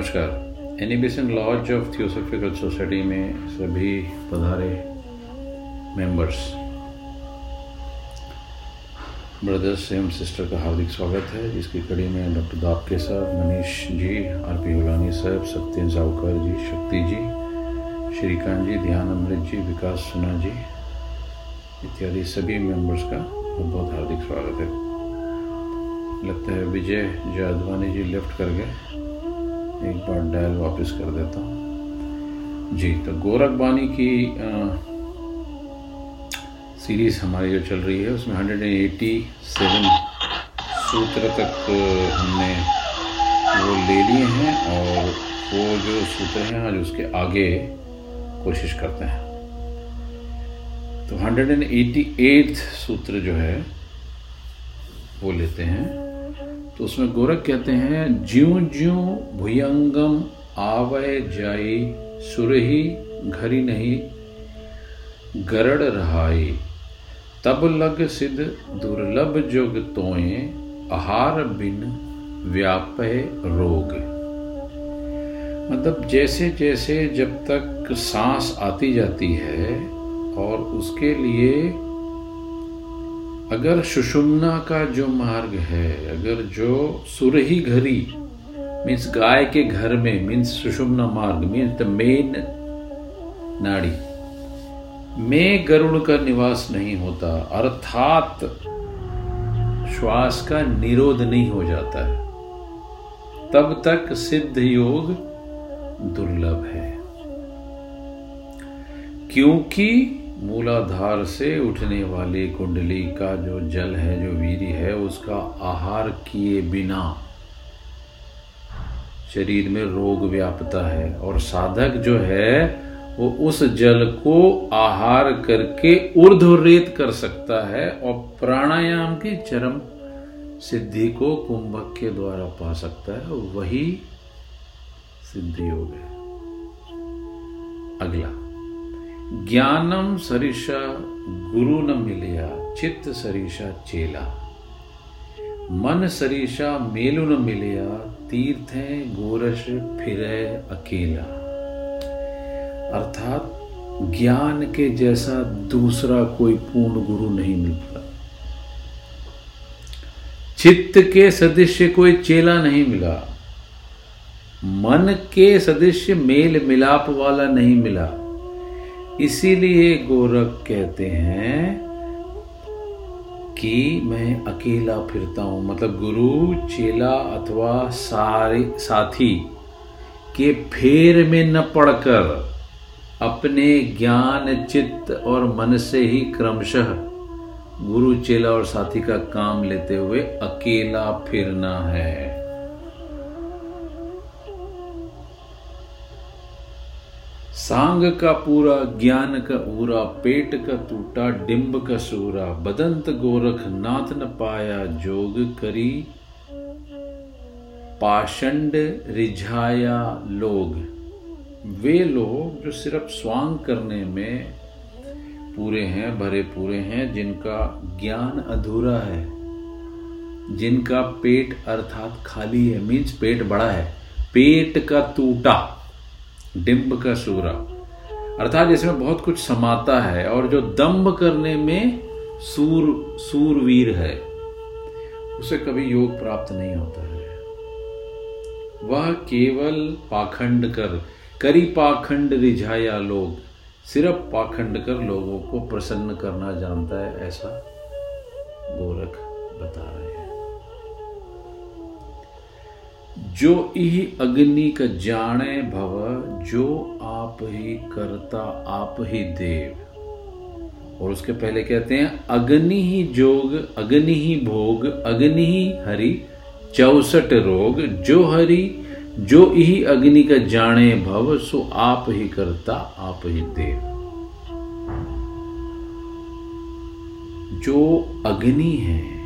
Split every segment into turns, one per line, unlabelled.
नमस्कार। Annie Besant lodge of Theosophical Society में सभी पधारे मेंबर्स ब्रदर्स एवं सिस्टर का हार्दिक स्वागत है, जिसकी कड़ी में डॉक्टर दापके साहब मनीष जी आर पी गुलानी साहब, सत्यन जावकर जी, शक्ति जी, श्रीकांत जी ध्यान अमृत जी, विकास सुना जी, इत्यादि सभी मेंबर्स का बहुत बहुत हार्दिक स्वागत है। लगता है विजय जादवानी जी लेफ़्ट कर गए। एक बार डायल वापस कर देता हूँ। जी तो गोरख बानी की आ, सीरीज़ हमारी जो चल रही है उसमें 187 सूत्र तक हमने वो ले लिए हैं और वो जो सूत्र हैं आज उसके आगे कोशिश करते हैं। तो 188 सूत्र जो है वो लेते हैं। तो उसमें गोरख कहते हैं, ज्यो ज्यो भुयंगम आवय जाई सुरही घरी नहीं, गरड़ रहाई तब लग सिद्ध दुर्लभ जोग तोए, आहार बिन व्यापय रोग। मतलब जैसे जैसे जब तक सांस आती जाती है, और उसके लिए अगर सुषुम्ना का जो मार्ग है, अगर जो सुरही घरी मीन्स गाय के घर में मीन्स सुषुम्ना मार्ग मीन्स द मेन नाड़ी। में गरुड़ का निवास नहीं होता, अर्थात श्वास का निरोध नहीं हो जाता है। तब तक सिद्ध योग दुर्लभ है। क्योंकि मूलाधार से उठने वाली कुंडली का जो जल है, जो वीर है, उसका आहार किए बिना शरीर में रोग व्यापता है। और साधक जो है, वो उस जल को आहार करके ऊर्ध्वरेत कर सकता है और प्राणायाम की चरम सिद्धि को कुंभक के द्वारा पा सकता है। वही सिद्धि योग है। अगला। ज्ञानम सरिषा गुरु न मिलिया, चित्त सरिषा चेला। मन सरिषा मेलु न मिलिया, तीर्थ है गोरश फिर अकेला। अर्थात, ज्ञान के जैसा दूसरा कोई पूर्ण गुरु नहीं मिलता। चित्त के सदृश कोई चेला नहीं मिला। मन के सदृश मेल मिलाप वाला नहीं मिला। इसीलिए गोरख कहते हैं कि मैं अकेला फिरता हूँ। मतलब गुरु, चेला अथवा सारे, साथी के फेर में न पड़कर अपने ज्ञान, चित्त और मन से ही क्रमशः गुरु, चेला और साथी का काम लेते हुए अकेला फिरना है। सांग का पूरा, ज्ञान का ऊरा पेट का टूटा डिंब का सूरा, बदंत गोरख नाथ न पाया जोग करी, पाषंड रिझाया लोग। वे लोग जो सिर्फ़ स्वांग करने में पूरे हैं, भरे पूरे हैं, जिनका ज्ञान अधूरा है, जिनका पेट अर्थात खाली है, मीन्स पेट बड़ा है, पेट का टूटा डिम्ब का सूरा। अर्थात इसमें बहुत कुछ समाता है और जो दम्भ करने में सूर, सूरवीर है, उसे कभी योग प्राप्त नहीं होता है। वह केवल पाखंड कर, करी पाखंड रिझाया लोग, सिर्फ़ पाखंड कर लोगों को प्रसन्न करना जानता है, ऐसा गोरख बता रहे हैं। जो इही अग्नि का जाने भव, जो आप ही करता, आप ही देव। और उसके पहले कहते हैं, अग्नि ही जोग, अग्नि ही भोग, अग्नि ही हरि, चौसठ रोग, जो हरि, जो इही अग्नि का जाने भव, सो आप ही करता, आप ही देव। जो अग्नि है,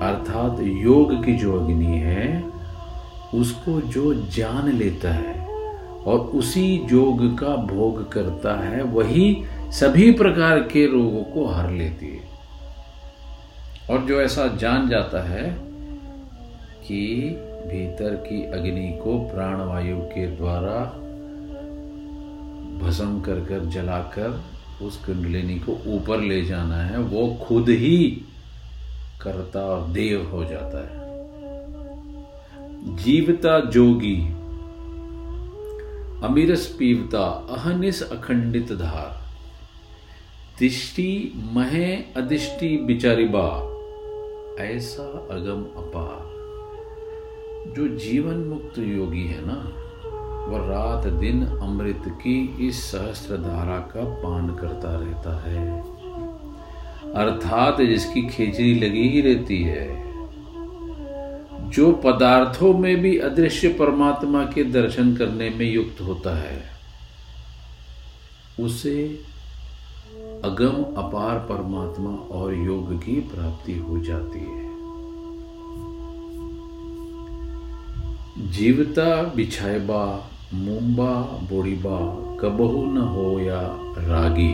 अर्थात योग की जो अग्नि है उसको जो जान लेता है और उसी योग का भोग करता है, वही सभी प्रकार के रोगों को हर लेती है। और जो ऐसा जान जाता है कि भीतर की अग्नि को प्राणवायु के द्वारा भस्म कर कर जलाकर उस कुंडलिनी को ऊपर ले जाना है, वो खुद ही करता और देव हो जाता है। जीवता जोगी अमीरस पीवता अहनिस अखंडित धार दिष्टि महे अधिष्टि बिचारिबा ऐसा अगम अपार जो जीवन मुक्त योगी है ना वह रात दिन अमृत की इस सहस्त्र धारा का पान करता रहता है अर्थात जिसकी खेचरी लगी ही रहती है जो पदार्थों में भी अदृश्य परमात्मा के दर्शन करने में युक्त होता है, उसे अगम अपार परमात्मा और योग की प्राप्ति हो जाती है। जीवता बिछाएबा, मुंबा, बोड़ीबा, कबहू न हो या रागी,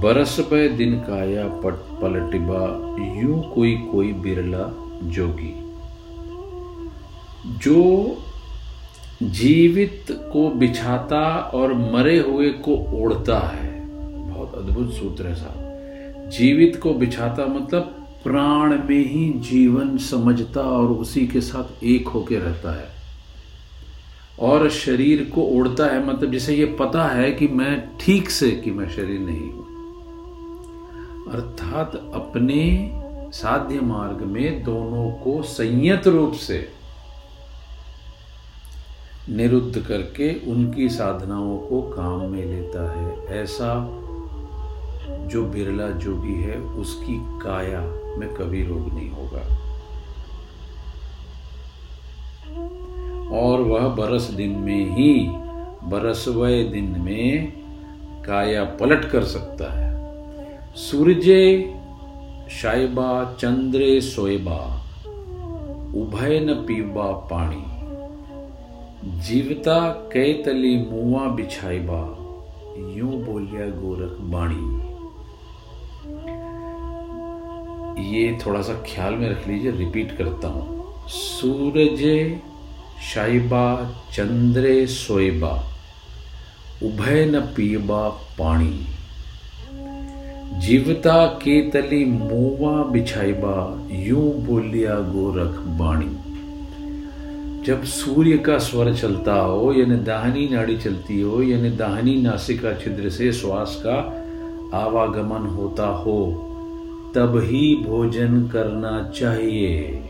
बरस पे दिन काया, पट पलटिबा, यूँ कोई कोई बिरला जोगी। जो जीवित को बिछाता और मरे हुए को ओढ़ता है। बहुत अद्भुत सूत्र है साहब। जीवित को बिछाता मतलब प्राण में ही जीवन समझता और उसी के साथ एक होके रहता है। और शरीर को ओढ़ता है मतलब जिसे ये पता है कि मैं ठीक से कि मैं शरीर नहीं हूँ। अर्थात अपने साध्य मार्ग में दोनों को संयत रूप से निरुद्ध करके उनकी साधनाओं को काम में लेता है। ऐसा जो बिरला जोगी है, उसकी काया में कभी रोग नहीं होगा। और वह बरस दिन में ही बरसवे दिन में काया पलट कर सकता है। सूर्य शाइबा चंद्रे सोएबा उभय न पीबा पानी जीवता कैतली मुआ बिछाइबा, यूँ बोलिया गोरख बाणी। ये थोड़ा सा ख्याल में रख लीजिए, रिपीट करता हूँ। सूरज शाइबा, चंद्रे सोएबा उभय न पीबा पानी जीवता के तली मोवा बिछाइबा, यूँ बोलिया गोरख बाणी। जब सूर्य का स्वर चलता हो, यानी दाहनी नाड़ी चलती हो, यानी दाहनी नासिका छिद्र से श्वास का आवागमन होता हो, तब ही भोजन करना चाहिए।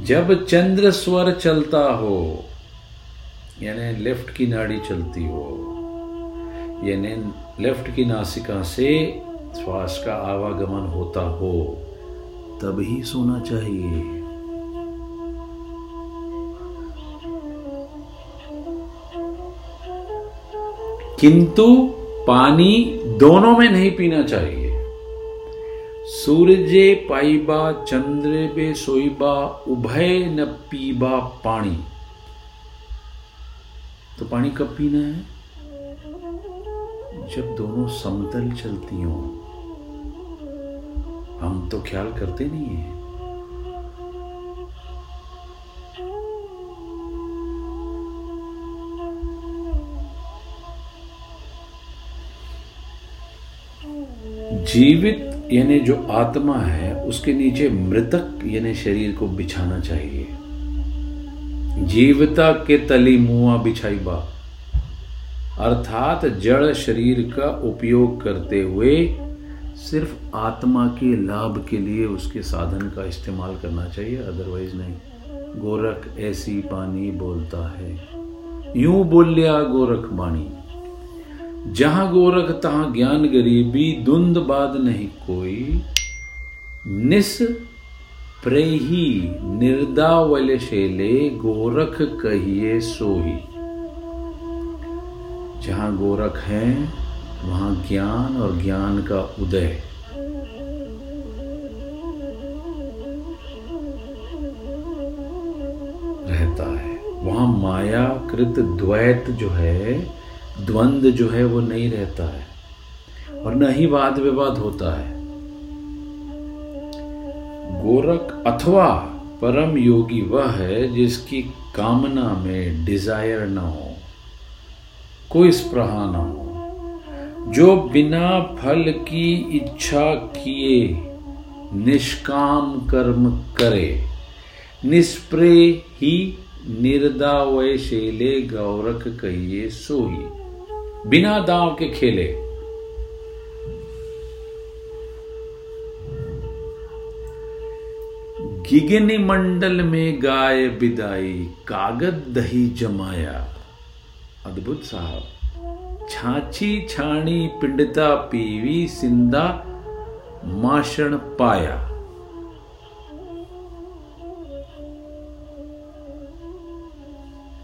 जब चंद्र स्वर चलता हो, यानी लेफ़्ट की नाड़ी चलती हो, यानी लेफ़्ट की नासिका से श्वास का आवागमन होता हो, तब ही सोना चाहिए। किंतु पानी दोनों में नहीं पीना चाहिए। सूर्य पाइबा, चंद्र बे सोईबा उभय न पीबा पानी। तो पानी कब पीना है? जब दोनों समतल चलती हों। हम तो ख्याल करते नहीं है। जीवित यानी जो आत्मा है, उसके नीचे मृतक यानी शरीर को बिछाना चाहिए। जीवता के तली मुआ बिछाई बा। अर्थात जड़ शरीर का उपयोग करते हुए सिर्फ़ आत्मा के लाभ के लिए उसके साधन का इस्तेमाल करना चाहिए अदरवाइज़ नहीं। गोरख ऐसी पानी बोलता है। यूँ बोलिया गोरख बाणी। जहाँ गोरख, तहां ज्ञान गरीबी, दुंद बाद नहीं कोई। निस प्रेही निर्दावल शेले, गोरख कहिए सोही। जहाँ गोरख है, वहाँ ज्ञान और ज्ञान का उदय। रहता है। वहाँ मायाकृत द्वैत जो है द्वंद जो है वो नहीं रहता है और न ही वाद विवाद होता है। गोरख अथवा परम योगी वह है जिसकी कामना में डिज़ायर न हो, कोई स्प्रहा न हो। जो बिना फल की इच्छा किए निष्काम कर्म करे निष्प्रे ही निर्दावय शेले गौरख कहिए सोही बिना दांव के खेले। गिगनी मंडल में गाय बिदाई, कागद दही जमाया। अद्भुत साहब। छाछी, छाणी, पिंडता, पीवी, सिंदा माशण पाया।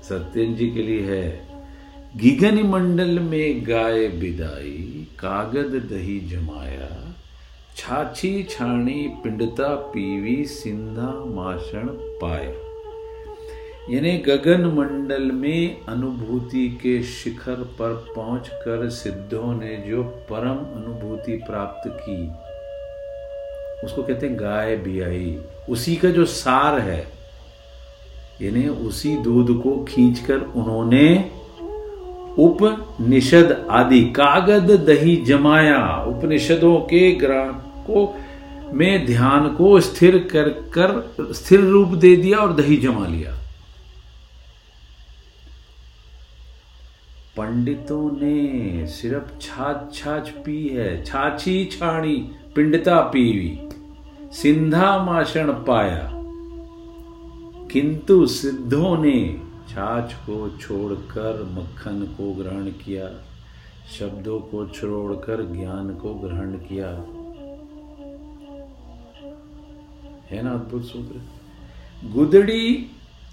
सत्यन जी के लिए है। गिगन मंडल में गाय बिदाई, कागद दही जमाया, छाछी छाणी, पिंडता पीवी, सिंधा माशण पाया। यानी गगन मंडल में अनुभूति के शिखर पर पहुंचकर सिद्धों ने जो परम अनुभूति प्राप्त की, उसको कहते हैं गाय बियाई। उसी का जो सार है, यानी उसी दूध को खींचकर उन्होंने उपनिषद आदि कागद दही जमाया। उपनिषदों के ग्रह को में ध्यान को स्थिर कर कर, स्थिर रूप दे दिया और दही जमा लिया। पंडितों ने सिर्फ़ छाछ छाछ पी है, छाछी छाणी, पिंडता पीवी, सिंधा माषण पाया। किंतु सिद्धों ने छाछ को छोड़कर मक्खन को ग्रहण किया, शब्दों को छोड़कर ज्ञान को ग्रहण किया। है ना अद्भुत सूत्र? गुदड़ी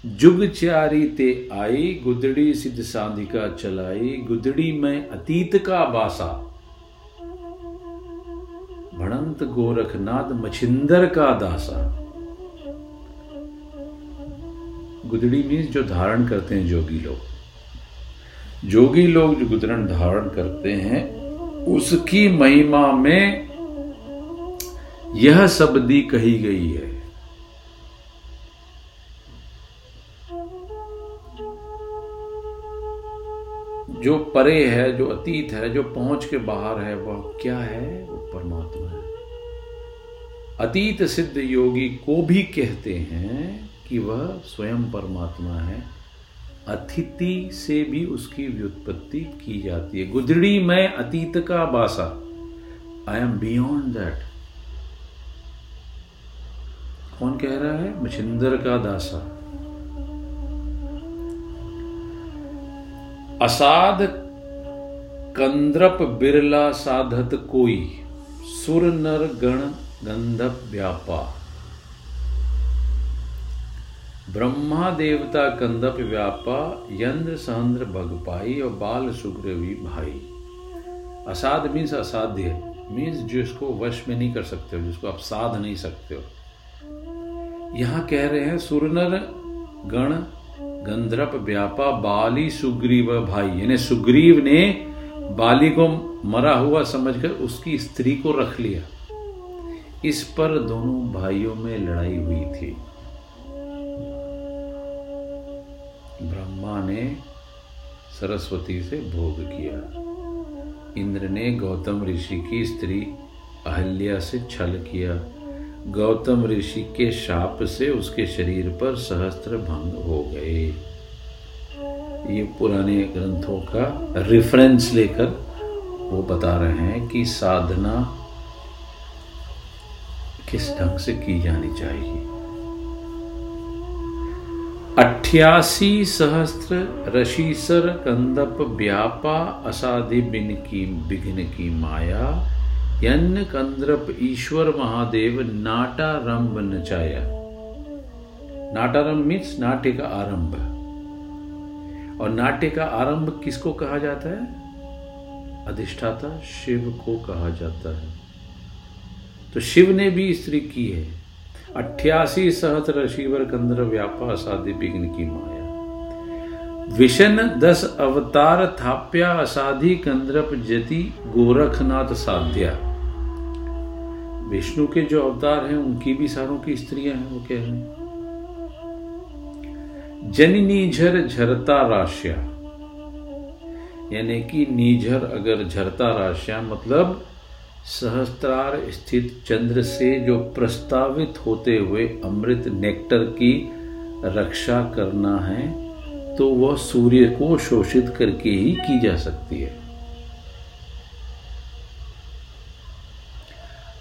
जुग चारी ते आई, गुदड़ी सिद्ध सांधिका चलाई, गुदड़ी में अतीत का बासा भणंत गोरखनाथ मछिंदर का दासा। गुदड़ी मीन्स जो धारण करते हैं जोगी लोग। जोगी लोग जो गुदरण धारण करते हैं, उसकी महिमा में यह शब्दी कही गई है। जो परे है, जो अतीत है, जो पहुँच के बाहर है, वह क्या है? वो परमात्मा है। अतीत सिद्ध योगी को भी कहते हैं कि वह स्वयं परमात्मा है। अतिथि से भी उसकी व्युत्पत्ति की जाती है। गुदड़ी में अतीत का बासा। आई एम बियॉन्ड दैट कौन कह रहा है? मछिंदर का दासा। असाध कंद्रप बिरला साधत कोई। सुर नर गण गंधप व्यापा ब्रह्मा देवता कंदप व्यापा, यंद्र सहन्द्र भगपाई और बाल सुग्रवी भाई। असाध मीन्स असाध्य मीन्स जिसको वश में नहीं कर सकते हो जिसको आप साध नहीं सकते हो। यहाँ कह रहे हैं, सुरनर, गण, गंधर्प व्यापा, बाली सुग्रीव भाई। यानी सुग्रीव ने बाली को मरा हुआ समझकर उसकी स्त्री को रख लिया। इस पर दोनों भाइयों में लड़ाई हुई थी। ब्रह्मा ने सरस्वती से भोग किया। इंद्र ने गौतम ऋषि की स्त्री अहल्या से छल किया। गौतम ऋषि के शाप से उसके शरीर पर सहस्त्र भंग हो गए। ये पुराने ग्रंथों का रेफरेंस लेकर वो बता रहे हैं कि साधना किस ढंग से की जानी चाहिए। अठासी सहस्त्र ऋषिसर कंदप व्यापा असाधि बिन की बिघ्न की माया, यन्न कंद्रप ईश्वर महादेव नाटारंभ नचाया नाटारंभ मीन्स नाट्य का आरंभ। और नाट्य का आरंभ किसको कहा जाता है? अधिष्ठाता शिव को कहा जाता है। तो शिव ने भी स्त्री की है। अठासी सहस्र शिवर कंद्र व्यापा साधि विघ्न की माया। विशन दस अवतार थाप्या असाधि कंद्रप जति गोरखनाथ साध्या। विष्णु के जो अवतार हैं, उनकी भी सारों की स्त्रियाँ हैं, वो कह रहे हैं? जननी झर झरता राशिया। यानी कि नीझर अगर झरता राशिया मतलब सहस्त्रार स्थित चंद्र से जो प्रस्तावित होते हुए अमृत नेक्टर की रक्षा करना है तो वह सूर्य को शोषित करके ही की जा सकती है।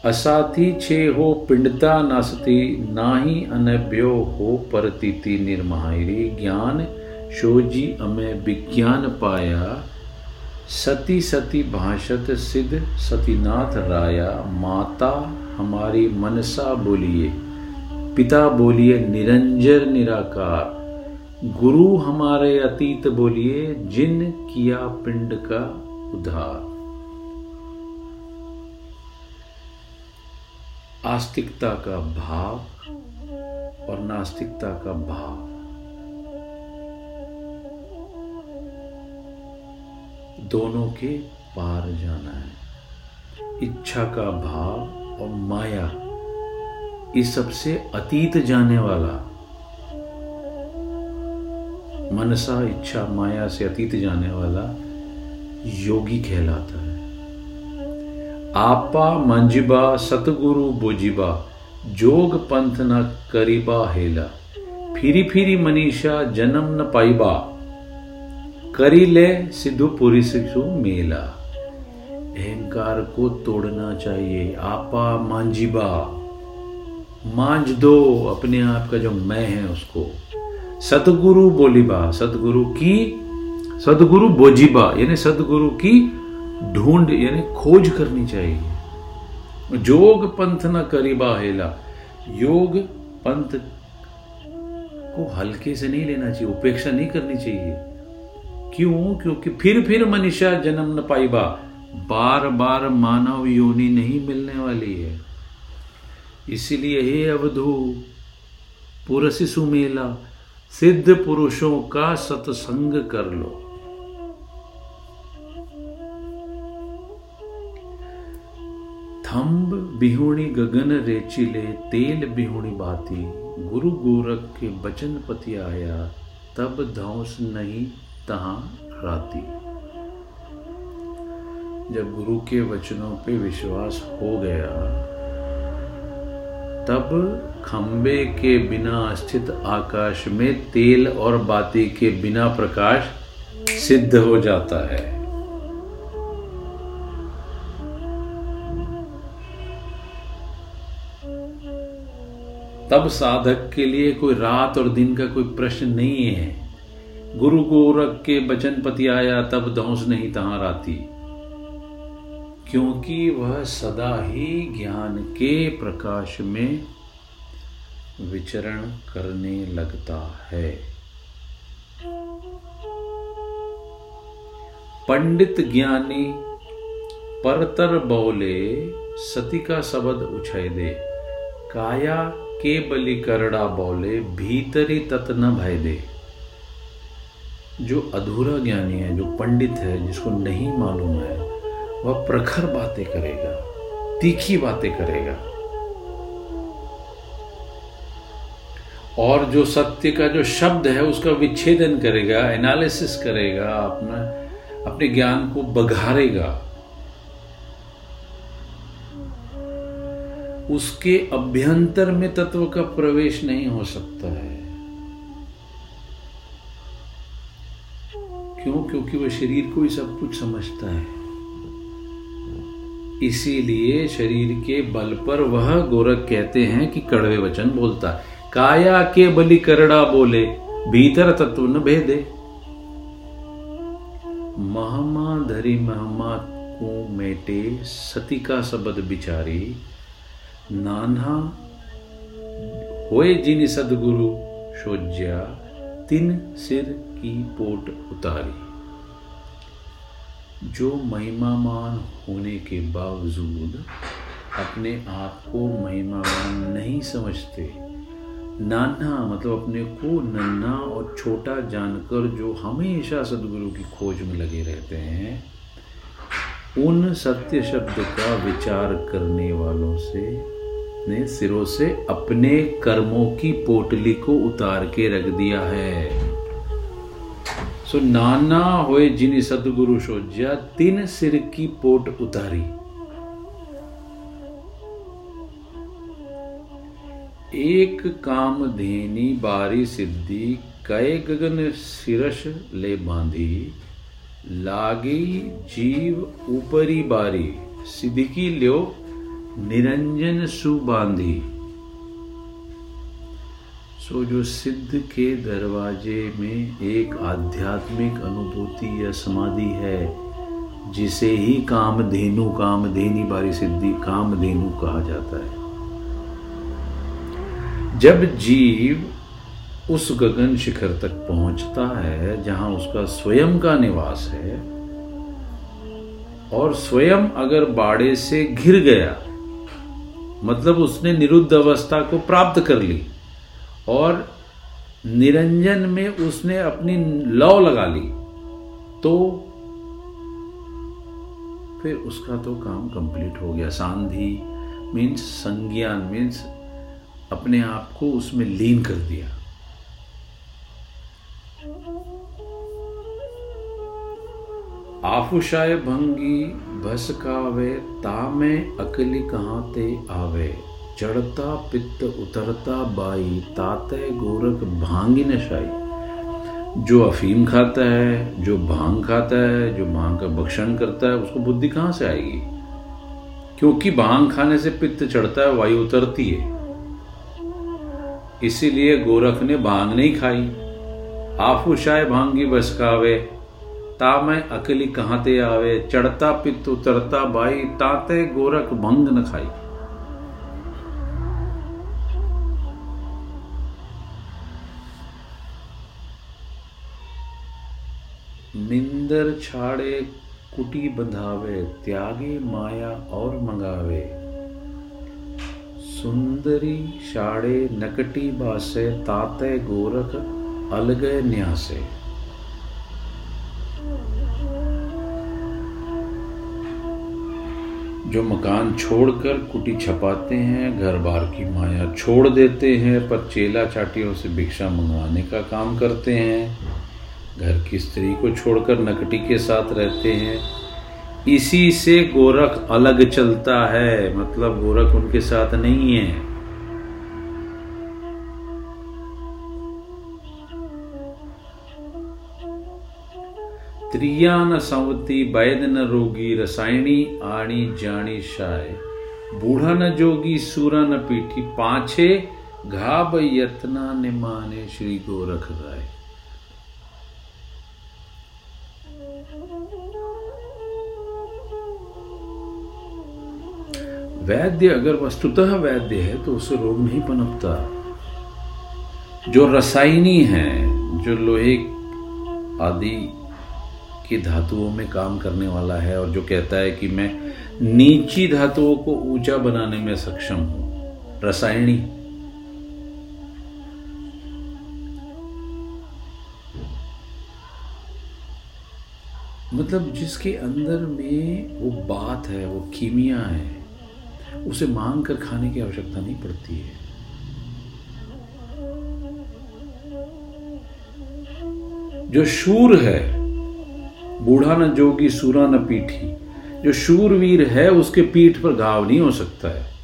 असाथी छे हो पिंडता नासती, नाही अनभ्यो हो परतीति निर्मायरी ज्ञान, शोजी अमे विज्ञान पाया सती सती भाषत सिद्ध सतीनाथ राया, माता हमारी मनसा बोलिए, पिता बोलिए निरंजर निराकार। गुरु हमारे अतीत बोलिए, जिन किया पिंड का उद्धार आस्तिकता का भाव और नास्तिकता का भाव। दोनों के पार जाना है। इच्छा का भाव और माया इस सबसे अतीत जाने वाला। मनसा, इच्छा, माया से अतीत जाने वाला योगी कहलाता है। आपा, मंजिबा, सतगुरु, बुजिबा, जोग पंथ न करीबा हेला। फिरी फिरी मनीषा, जन्म न पाइबा। करी ले सिद्धू पुरी शिशु मेला। अहंकार को तोड़ना चाहिए। आपा मांझिबा। मांझ दो अपने आप का जो मैं है उसको। सतगुरु बोलीबा, सतगुरु की सदगुरु बोजीबा, यानी सदगुरु की ढूंढ, यानी खोज करनी चाहिए। जोग पंथ न करीबा हेला। योग पंथ को हल्के से नहीं लेना चाहिए, उपेक्षा नहीं करनी चाहिए। क्यों? क्योंकि फिर फिर मनीषा जन्म न पाईबा बार बार मानव योनि नहीं मिलने वाली है। इसीलिए हे अवधु, पुरसी सुमेला, सिद्ध पुरुषों का सत्संग कर लो। थम्ब बिहुणी गगन रेचिले तेल बिहुणी बाती। गुरु गोरख के बचन पति आया, तब धौस नहीं तहा राती जब गुरु के वचनों पे विश्वास हो गया, तब खंबे के बिना स्थित आकाश में तेल और बाती के बिना प्रकाश सिद्ध हो जाता है। तब साधक के लिए कोई रात और दिन का कोई प्रश्न नहीं है। गुरु गोरख के बचन पति आया, तब दौस नहीं तहां राती क्योंकि वह सदा ही ज्ञान के प्रकाश में विचरण करने लगता है। पंडित ज्ञानी परतर बोले, सती का शब्द उछाई दे। काया के बलि करड़ा बोले, भीतरी तत् न भय दे। जो अधूरा ज्ञानी है, जो पंडित है, जिसको नहीं मालूम है, वह प्रखर बातें करेगा, तीखी बातें करेगा। और जो सत्य का जो शब्द है, उसका विच्छेदन करेगा एनालिसिस करेगा, अपना, अपने ज्ञान को बघारेगा। उसके अभ्यंतर में तत्व का प्रवेश नहीं हो सकता है। क्यों? क्योंकि वह शरीर को ही सब कुछ समझता है। इसीलिए शरीर के बल पर वह गोरख कहते हैं कि कड़वे वचन बोलता काया के बलि करड़ा बोले, भीतर तत्व न भेदे। महमा धरी महमा को मेटे, सती का सबद बिचारी। नाना होए जिन सदगुरु शोज्या तिन सिर की पोट उतारी। जो महिमामान होने के बावजूद अपने आप को महिमावान नहीं समझते। नाना मतलब अपने को नन्ना और छोटा जानकर जो हमेशा सदगुरु की खोज में लगे रहते हैं, उन सत्य शब्द का विचार करने वालों से ने सिरों से अपने कर्मों की पोटली को उतार के रख दिया है। सो नाना होए जिन सदगुरु सोजा तीन सिर की पोट उतारी। एक काम धेनी बारी सिद्धि कय गगन सिरस ले बांधी। लागी जीव ऊपरी बारी, सिद्धि ल्यो निरंजन सुबांधी। सो जो सिद्ध के दरवाजे में एक आध्यात्मिक अनुभूति या समाधि है, जिसे ही काम कामधेनु, कामधेनी बारी सिद्धि, कामधेनु कहा जाता है। जब जीव उस गगन शिखर तक पहुँचता है, जहाँ उसका स्वयं का निवास है, और स्वयं अगर बाड़े से घिर गया मतलब उसने निरुद्ध अवस्था को प्राप्त कर ली और निरंजन में उसने अपनी लव लगा ली तो फिर उसका तो काम कंप्लीट हो गया। सांधि मीन्स संज्ञान मीन्स अपने आप को उसमें लीन कर दिया। आफुशाय भंगी, भस कावे, तामे अकली कहाँ ते आवे? चढ़ता पित्त, उतरता बाई, ताते गोरख भांगी नशाई जो अफीम खाता है, जो भाँग खाता है, जो भाँग का भक्षण करता है, उसको बुद्धि कहाँ से आएगी? क्योंकि भाँग खाने से पित्त चढ़ता है, वायु उतरती है। इसीलिए गोरख ने भाँग नहीं खाई। आफुशाय भांगी बसकावे ता मैं अकली कहाँ ते आवे? चढ़ता पित्त उतरता बाई, ताते गोरख भंग न खाई। निंदर छाड़े कुटी बंधावे, त्यागे माया और मंगावे। सुंदरी शाड़े नकटी बासे, ताते गोरख अलगे न्यासे। जो मकान छोड़कर कुटी छपाते हैं घर बार की माया छोड़ देते हैं, पर चेला चाटियों से भिक्षा मंगवाने का काम करते हैं। घर की स्त्री को छोड़कर नकटी के साथ रहते हैं। इसी से गोरख अलग चलता है मतलब गोरख उनके साथ नहीं है। त्रिया न संवती वैद न रोगी रसायणी आणी जानी शाय बूढ़ा न जोगी सूरा न पीठी पाछे घाब यतना निमाने श्री गोरख राय वैद्य अगर वस्तुतः वैद्य है तो उसे रोग नहीं पनपता जो रसायनी है जो लोहे आदि की धातुओं में काम करने वाला है और जो कहता है कि मैं नीची धातुओं को ऊँचा बनाने में सक्षम हूँ। रसायनी मतलब जिसके अंदर में वो बात है, वो कीमिया है, उसे मांग कर खाने की आवश्यकता नहीं पड़ती है। जो शूर है बूढ़ा न जोगी, सूरा न पीठी। जो शूरवीर है, उसके पीठ पर घाव नहीं हो सकता है।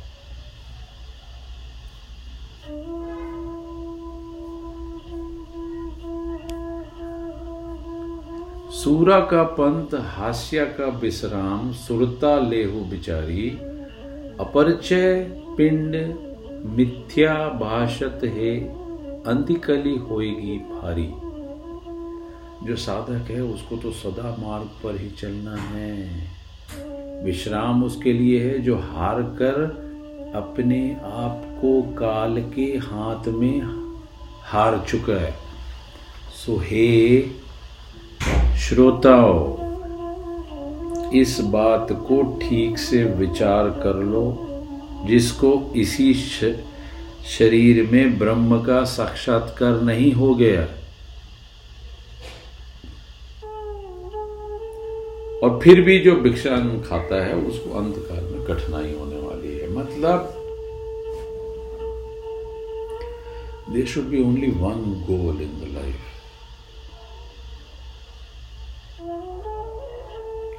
सूरा का पंथ हास्य का विश्राम सुरता लेहु बिचारी। अपरिचय, पिंड, मिथ्या भाषत है, अंतिकली होएगी भारी। जो साधक है, उसको तो सदा मार्ग पर ही चलना है। विश्राम उसके लिए है, जो हार कर अपने आप को काल के हाथ में हार चुका है। सो हे श्रोताओ, इस बात को ठीक से विचार कर लो, जिसको इसी शरीर में ब्रह्म का साक्षात्कार नहीं हो गया। और फिर भी जो भिक्षा खाता है उसको अंत काल में कठिनाई होने वाली है मतलब there should be only one goal in the life.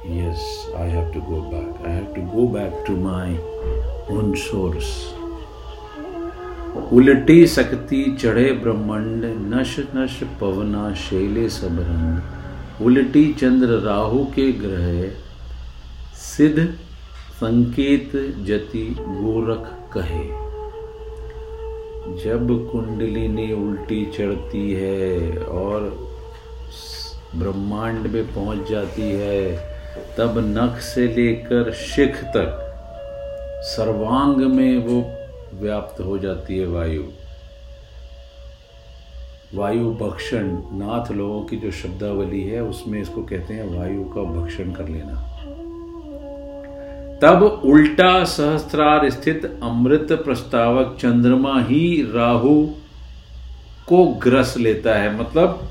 Yes, I have to go back. I have to go back to my own source. उलटी सकती चढ़े ब्रह्मांड नश नश पवना शैले सब रंग उलटी चंद्र राहु के ग्रह, सिद्ध संकेत जति गोरख कहे। जब कुंडलिनी उल्टी चढ़ती है और ब्रह्मांड में पहुँच जाती है, तब नख से लेकर शिख तक सर्वांग में वो व्याप्त हो जाती है वायु। वायु भक्षण, नाथ लोगों की जो शब्दावली है, उसमें इसको कहते हैं वायु का भक्षण कर लेना। तब उल्टा सहस्त्रार स्थित अमृत प्रस्तावक चंद्रमा ही राहु को ग्रस लेता है। मतलब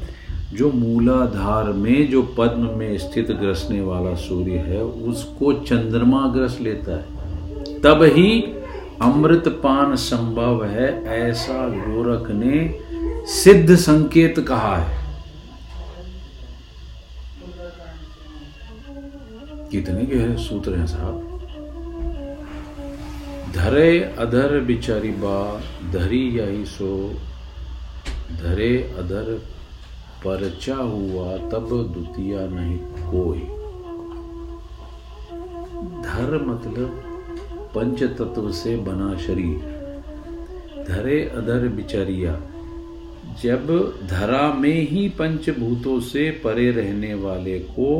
जो मूलाधार में, जो पद्म में स्थित ग्रसने वाला सूर्य है, उसको चंद्रमा ग्रस लेता है। तब ही अमृतपान संभव है, ऐसा गोरख ने सिद्ध संकेत कहा है। कितने गहरे सूत्र हैं साहब? धरे अधर बिचारी बा, धरी यही सो। धरे अधर परचा हुआ, तब द्वितीय नहीं कोई। धर मतलब पंच तत्व से बना शरीर। धरे अधर बिचरिया जब धरा में ही पंचभूतों से परे रहने वाले को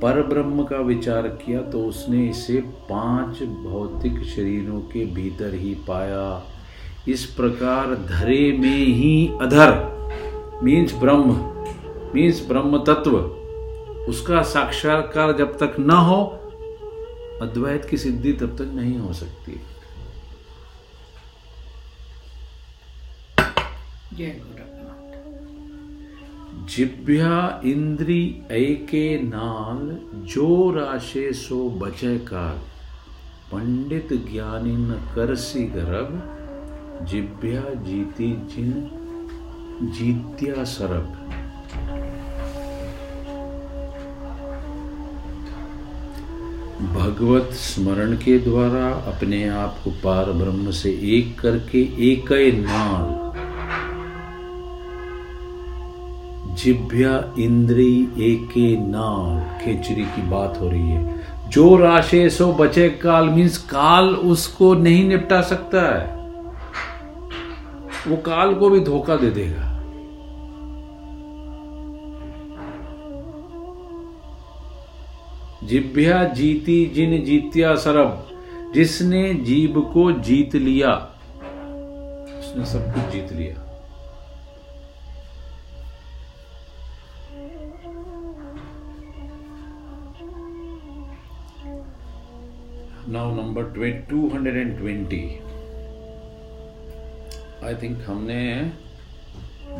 पर ब्रह्म का विचार किया तो उसने इसे पाँच भौतिक शरीरों के भीतर ही पाया। इस प्रकार धरे में ही अधर मीन्स ब्रह्म मीन्स ब्रह्म तत्व उसका साक्षात्कार जब तक न हो, अद्वैत की सिद्धि तब तक नहीं हो सकती। जिभ्या इंद्री ऐके नाल, जो राशे सो बचे काल। पंडित ज्ञानी न करसी गर्भ जिभ्या जीती जिन, जीत्या सरब भगवत स्मरण के द्वारा अपने आप को पार ब्रह्म से एक करके एक नाल जिभ्या इंद्री एके नाल खेचरी की बात हो रही है। जो राशे सो बचे काल मीन्स काल उसको नहीं निपटा सकता है। वो काल को भी धोखा दे देगा। जिभ्या जीती जिन जीत्या सरब, जिसने जीव को जीत लिया, उसने सब कुछ जीत लिया। Now number two hundred and twenty I think हमने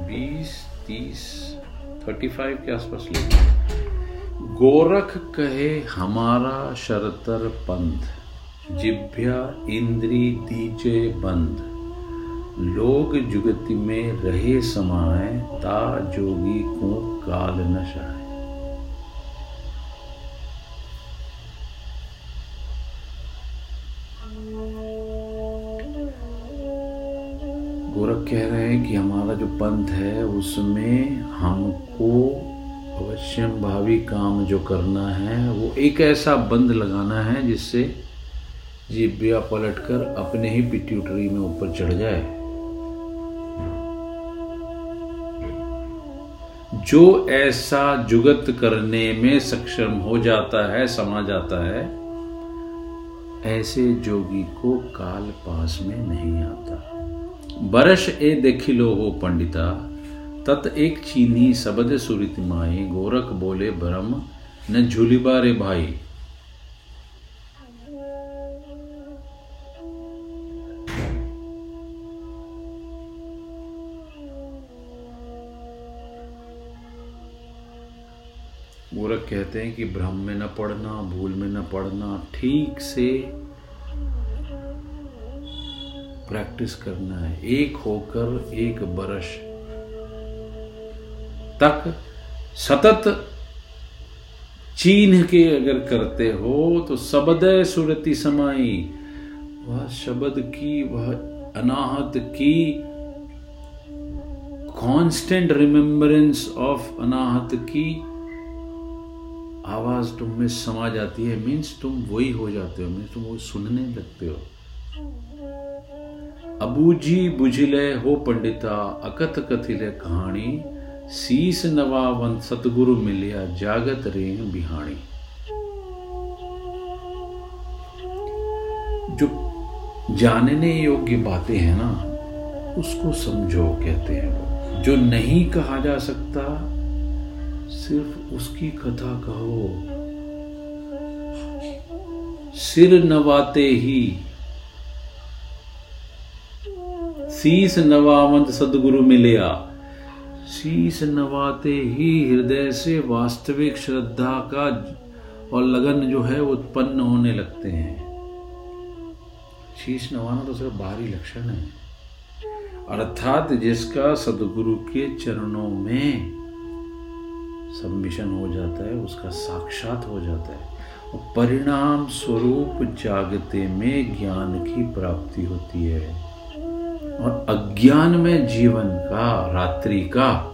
बीस, तीस थर्टी फाइव के आसपास लिया। गोरख कहे हमारा शरतर पंथ जिभ्या इंद्री दीजे बंद लोग जुगति में रहे समाए, ता जोगी को काल न शाए। हैं कि हमारा जो पंथ है, उसमें हमको अवश्य भावी काम जो करना है, वो एक ऐसा बंद लगाना है जिससे जीबिया पलटकर अपने ही पिट्यूटरी में ऊपर चढ़ जाए। जो ऐसा जुगत करने में सक्षम हो जाता है, समा जाता है, ऐसे जोगी को काल पास में नहीं आता। बरस ए देखिलो हो पंडिता, तत एक चीनी सबद सुरित माई गोरख बोले ब्रह्म, न झूलिबा रे भाई। गोरख कहते हैं कि भ्रम में न पढ़ना भूल में न पढ़ना ठीक से प्रैक्टिस करना है। एक होकर एक बरस तक सतत चीन के अगर करते हो तो सबदय सुरति समाई। वह शब्द की, वह अनाहत की कांस्टेंट रिमेम्बरेंस ऑफ़ अनाहत की आवाज़ तुम में समा जाती है। मीन्स तुम वही हो जाते हो मीन्स तुम वो सुनने लगते हो। अबूजी बुझिले हो पंडिता, अकथ कथिले कहानी सीस नवावन सतगुरु मिलिया जागत रे बिहाणी। जो जानने योग्य बातें हैं ना, उसको समझो, कहते हैं जो नहीं कहा जा सकता, सिर्फ़ उसकी कथा कहो। सिर नवाते ही शीस नवावंत सदगुरु मिलिया। शीस नवाते ही हृदय से वास्तविक श्रद्धा का और लगन जो है उत्पन्न होने लगते हैं। शीश नवाना तो सिर्फ़ बाहरी लक्षण है। अर्थात जिसका सदगुरु के चरणों में सम्मिशन हो जाता है, उसका साक्षात हो जाता है। और परिणाम स्वरूप जागते में ज्ञान की प्राप्ति होती है। और अज्ञान में जीवन का, रात्रि का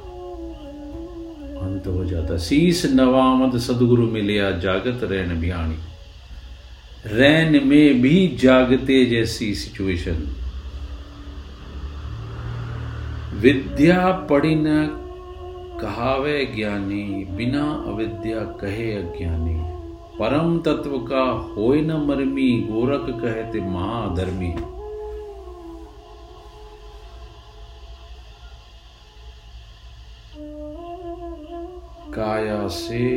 अंत हो जाता। शीस नवामद सदगुरु मिलिया जागत रैन बिहानी रैन में भी जागते जैसी सिचुएशन विद्या पढ़ी न कहावे ज्ञानी, बिना अविद्या कहे अज्ञानी। परम तत्व का होय न मरमी, गोरख कहते महाधर्मी। काया से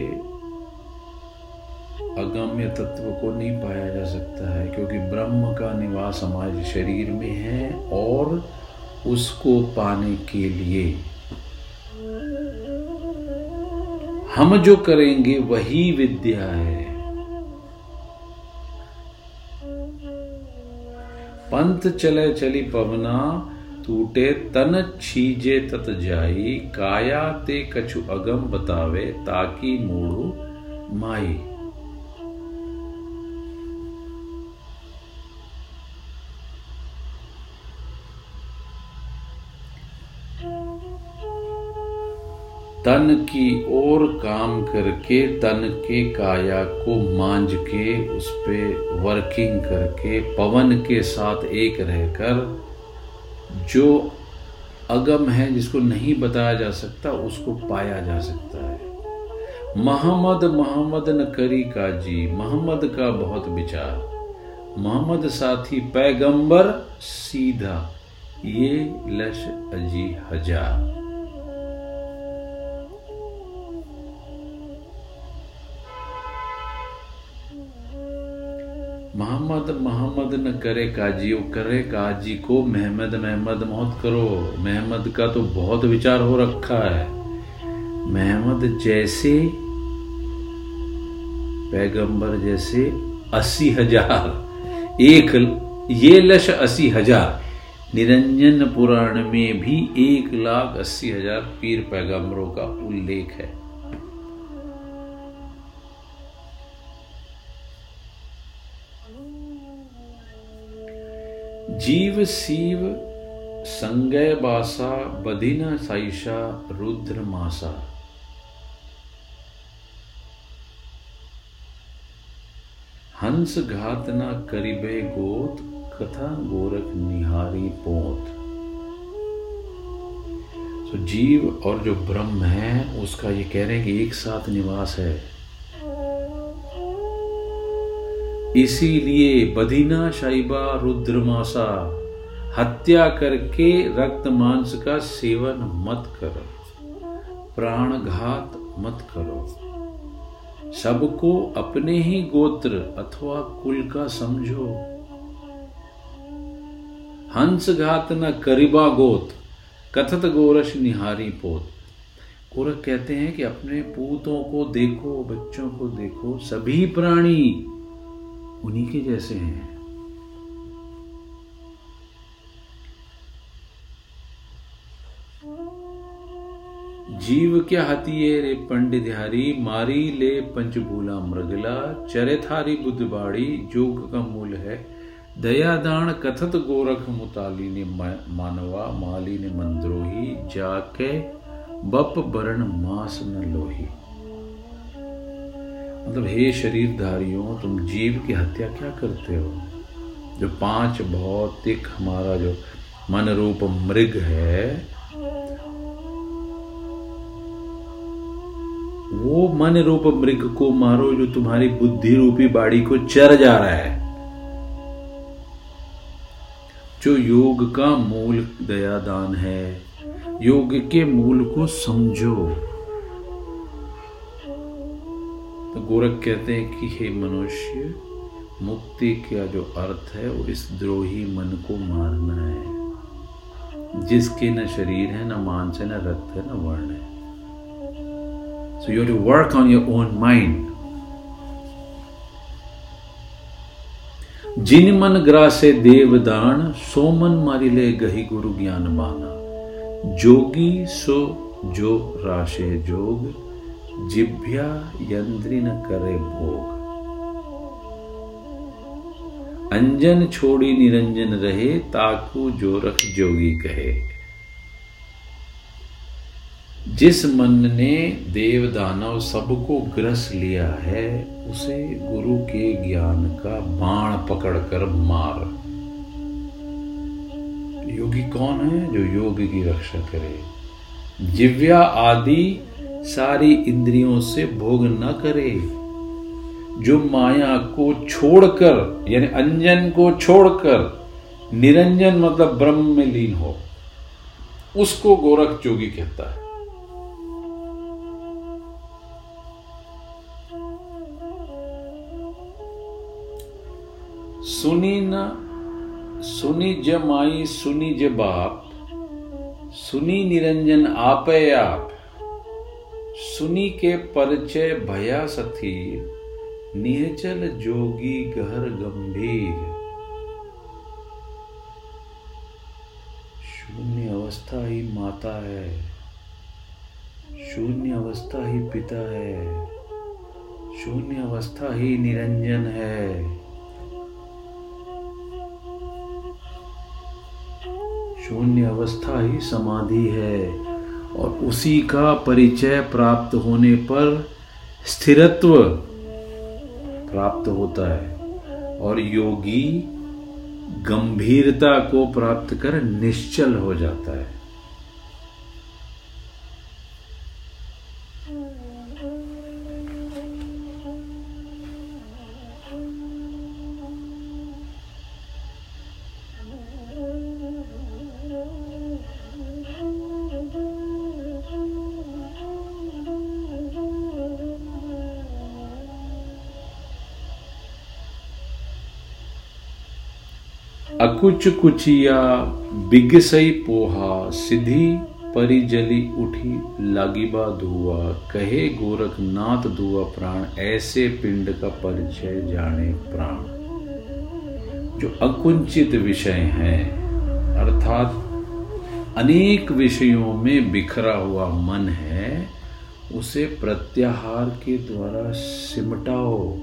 अगम्य तत्व को नहीं पाया जा सकता है, क्योंकि ब्रह्म का निवास हमारे शरीर में है और उसको पाने के लिए। हम जो करेंगे वही विद्या है। पंथ चले चली पवना टूटे तन छीजे तत जाई, काया ते कछु अगम बतावे ताकि मूड़ू माई। तन की ओर काम करके, तन के काया को मांझ के, उस पे वर्किंग करके, पवन के साथ एक रहकर जो अगम है जिसको नहीं बताया जा सकता, उसको पाया जा सकता है। मोहम्मद मोहम्मद न करी का जी मोहम्मद का बहुत विचार। मोहम्मद साथी पैगंबर, सीधा, ये लश अजी हज़ार। मोहम्मद मोहम्मद न करे काजी, वो करे काजी को महमद महमद मौत करो। महमद का तो बहुत विचार हो रखा है। महमद जैसे पैगंबर, जैसे अस्सी हज़ार, एक ये लश अस्सी हज़ार, निरंजन पुराण में भी एक लाख अस्सी हज़ार पीर पैगंबरों का उल्लेख है। जीव सीव संगय बासा बदिन साइशा रुद्र मासा। हंस घात न करिबे गोत, कथा गोरख निहारी पोत। तो जीव और जो ब्रह्म है, उसका ये कह रहे हैं कि एक साथ निवास है। इसीलिए बदीना शाइबा रुद्रमासा हत्या करके रक्त मांस का सेवन मत करो, प्राणघात मत करो। सबको अपने ही गोत्र अथवा कुल का समझो। हंस घात न करिबा गोत, कथत गोरश निहारी पोत। गोरख कहते हैं कि अपने पूतों को देखो, बच्चों को देखो, सभी प्राणी उन्हीं के जैसे हैं। जीव क्या हतिये रे पंडिधारी मारी ले पंचभूला मृगला, चरे थारी बुद्धबाड़ी जोग का मूल है। दयादान कथत गोरख मुताली ने मानवा, माली ने मंद्रोही, जाके बप बरण मास न लोही। मतलब हे शरीरधारियों, तुम जीव की हत्या क्या करते हो? जो पाँच भौतिक हमारा जो मन रूप मृग है, वो मन रूप मृग को मारो, जो तुम्हारी बुद्धि रूपी बाड़ी को चर जा रहा है। जो योग का मूल दयादान है, योग के मूल को समझो। तो गोरख कहते हैं कि हे मनुष्य, मुक्ति का जो अर्थ है, वो इस द्रोही मन को मारना है। जिसके न शरीर है, न मांस है, न रक्त है, न वर्ण है। So you to work on your own mind जिन मन ग्रासे देवदान सो मन मारी ले गही गुरु ज्ञान माना। जोगी सो जो राशे जोग जिभ्या यंत्री न करे भोग। अंजन छोड़ी निरंजन रहे, ताकू जोरख जोगी कहे। जिस मन ने देव दानव सबको ग्रस लिया है, उसे गुरु के ज्ञान का बाण पकड़कर मार। योगी कौन है जो योग की रक्षा करे? जिव्या आदि सारी इंद्रियों से भोग न करे। जो माया को छोड़कर, यानी अंजन को छोड़कर, निरंजन मतलब ब्रह्म में लीन हो, उसको गोरख जोगी कहता है। सुनी न, सुनी ज माई सुनी ज बाप सुनी निरंजन आपे आप। सुनी के परिचय भया सथीर निहचल जोगी गहर गंभीर। शून्य अवस्था ही माता है, शून्य अवस्था ही पिता है, शून्य अवस्था ही निरंजन है। शून्य अवस्था ही समाधि है और उसी का परिचय प्राप्त होने पर स्थिरत्व प्राप्त होता है और योगी गंभीरता को प्राप्त कर निश्चल हो जाता है। अकुच कुचिया बिगसई पोहा सिद्धि परिजली उठी लागिबा धुआ। कहे गोरखनाथ धुआ प्राण, ऐसे पिंड का परिचय जाने प्राण। जो अकुंचित विषय हैं, अर्थात अनेक विषयों में बिखरा हुआ मन है, उसे प्रत्याहार के द्वारा सिमटाओ।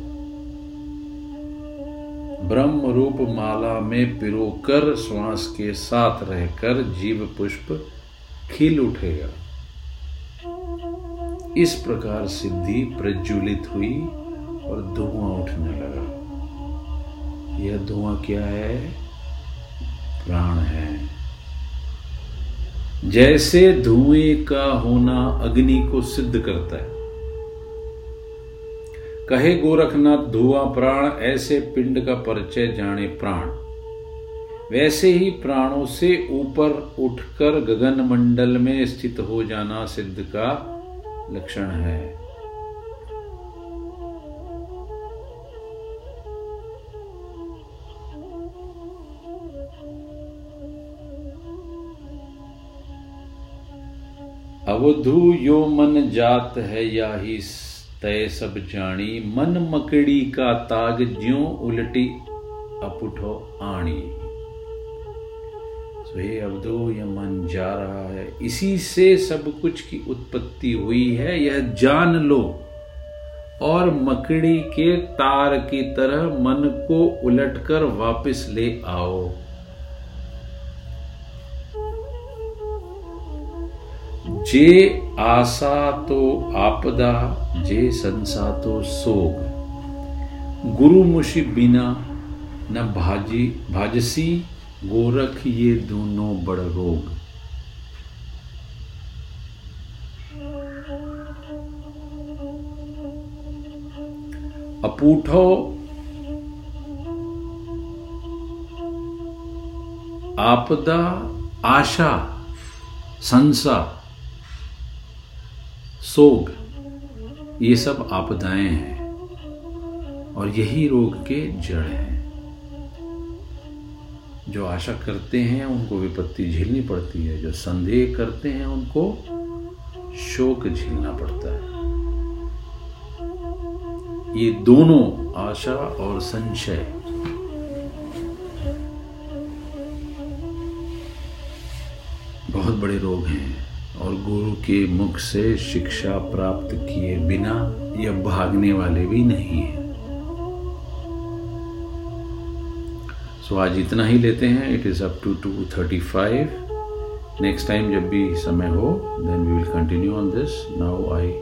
ब्रह्म रूप माला में पिरोकर श्वास के साथ रहकर जीव पुष्प खिल उठेगा इस प्रकार सिद्धि प्रज्वलित हुई और धुआँ उठने लगा। यह धुआँ क्या है? प्राण है। जैसे धुएँ का होना अग्नि को सिद्ध करता है कहे गोरखनाथ धुआँ प्राण, ऐसे पिंड का परिचय जाने प्राण। वैसे ही प्राणों से ऊपर उठकर गगन मंडल में स्थित हो जाना सिद्ध का लक्षण है। अवधु यो मन जात है या ही तय सब जानी मन मकड़ी का ताग ज्यो उलटी अपुठो आणी। तो हे अवधो, यह मन जा रहा है। इसी से सब कुछ की उत्पत्ति हुई है। यह जान लो। और मकड़ी के तार की तरह मन को उलटकर वापस ले आओ। जे आशा तो आपदा, जे संसा तो सोग। गुरु मुशी बिना न भाजी, भाजसी, गोरख ये दोनों बड़ रोग। अपूठो आपदा, आशा, संसा सोग, ये सब आपदाएँ हैं और यही रोग के जड़ हैं। जो आशा करते हैं उनको विपत्ति झेलनी पड़ती है, जो संदेह करते हैं उनको शोक झेलना पड़ता है। ये दोनों आशा और संशय। बहुत बड़े रोग हैं। गुरु के मुख से शिक्षा प्राप्त किए बिना यह भागने वाले भी नहीं है। सो आज इतना ही लेते हैं। It is up to two thirty five next time जब भी समय हो then we will continue on this now I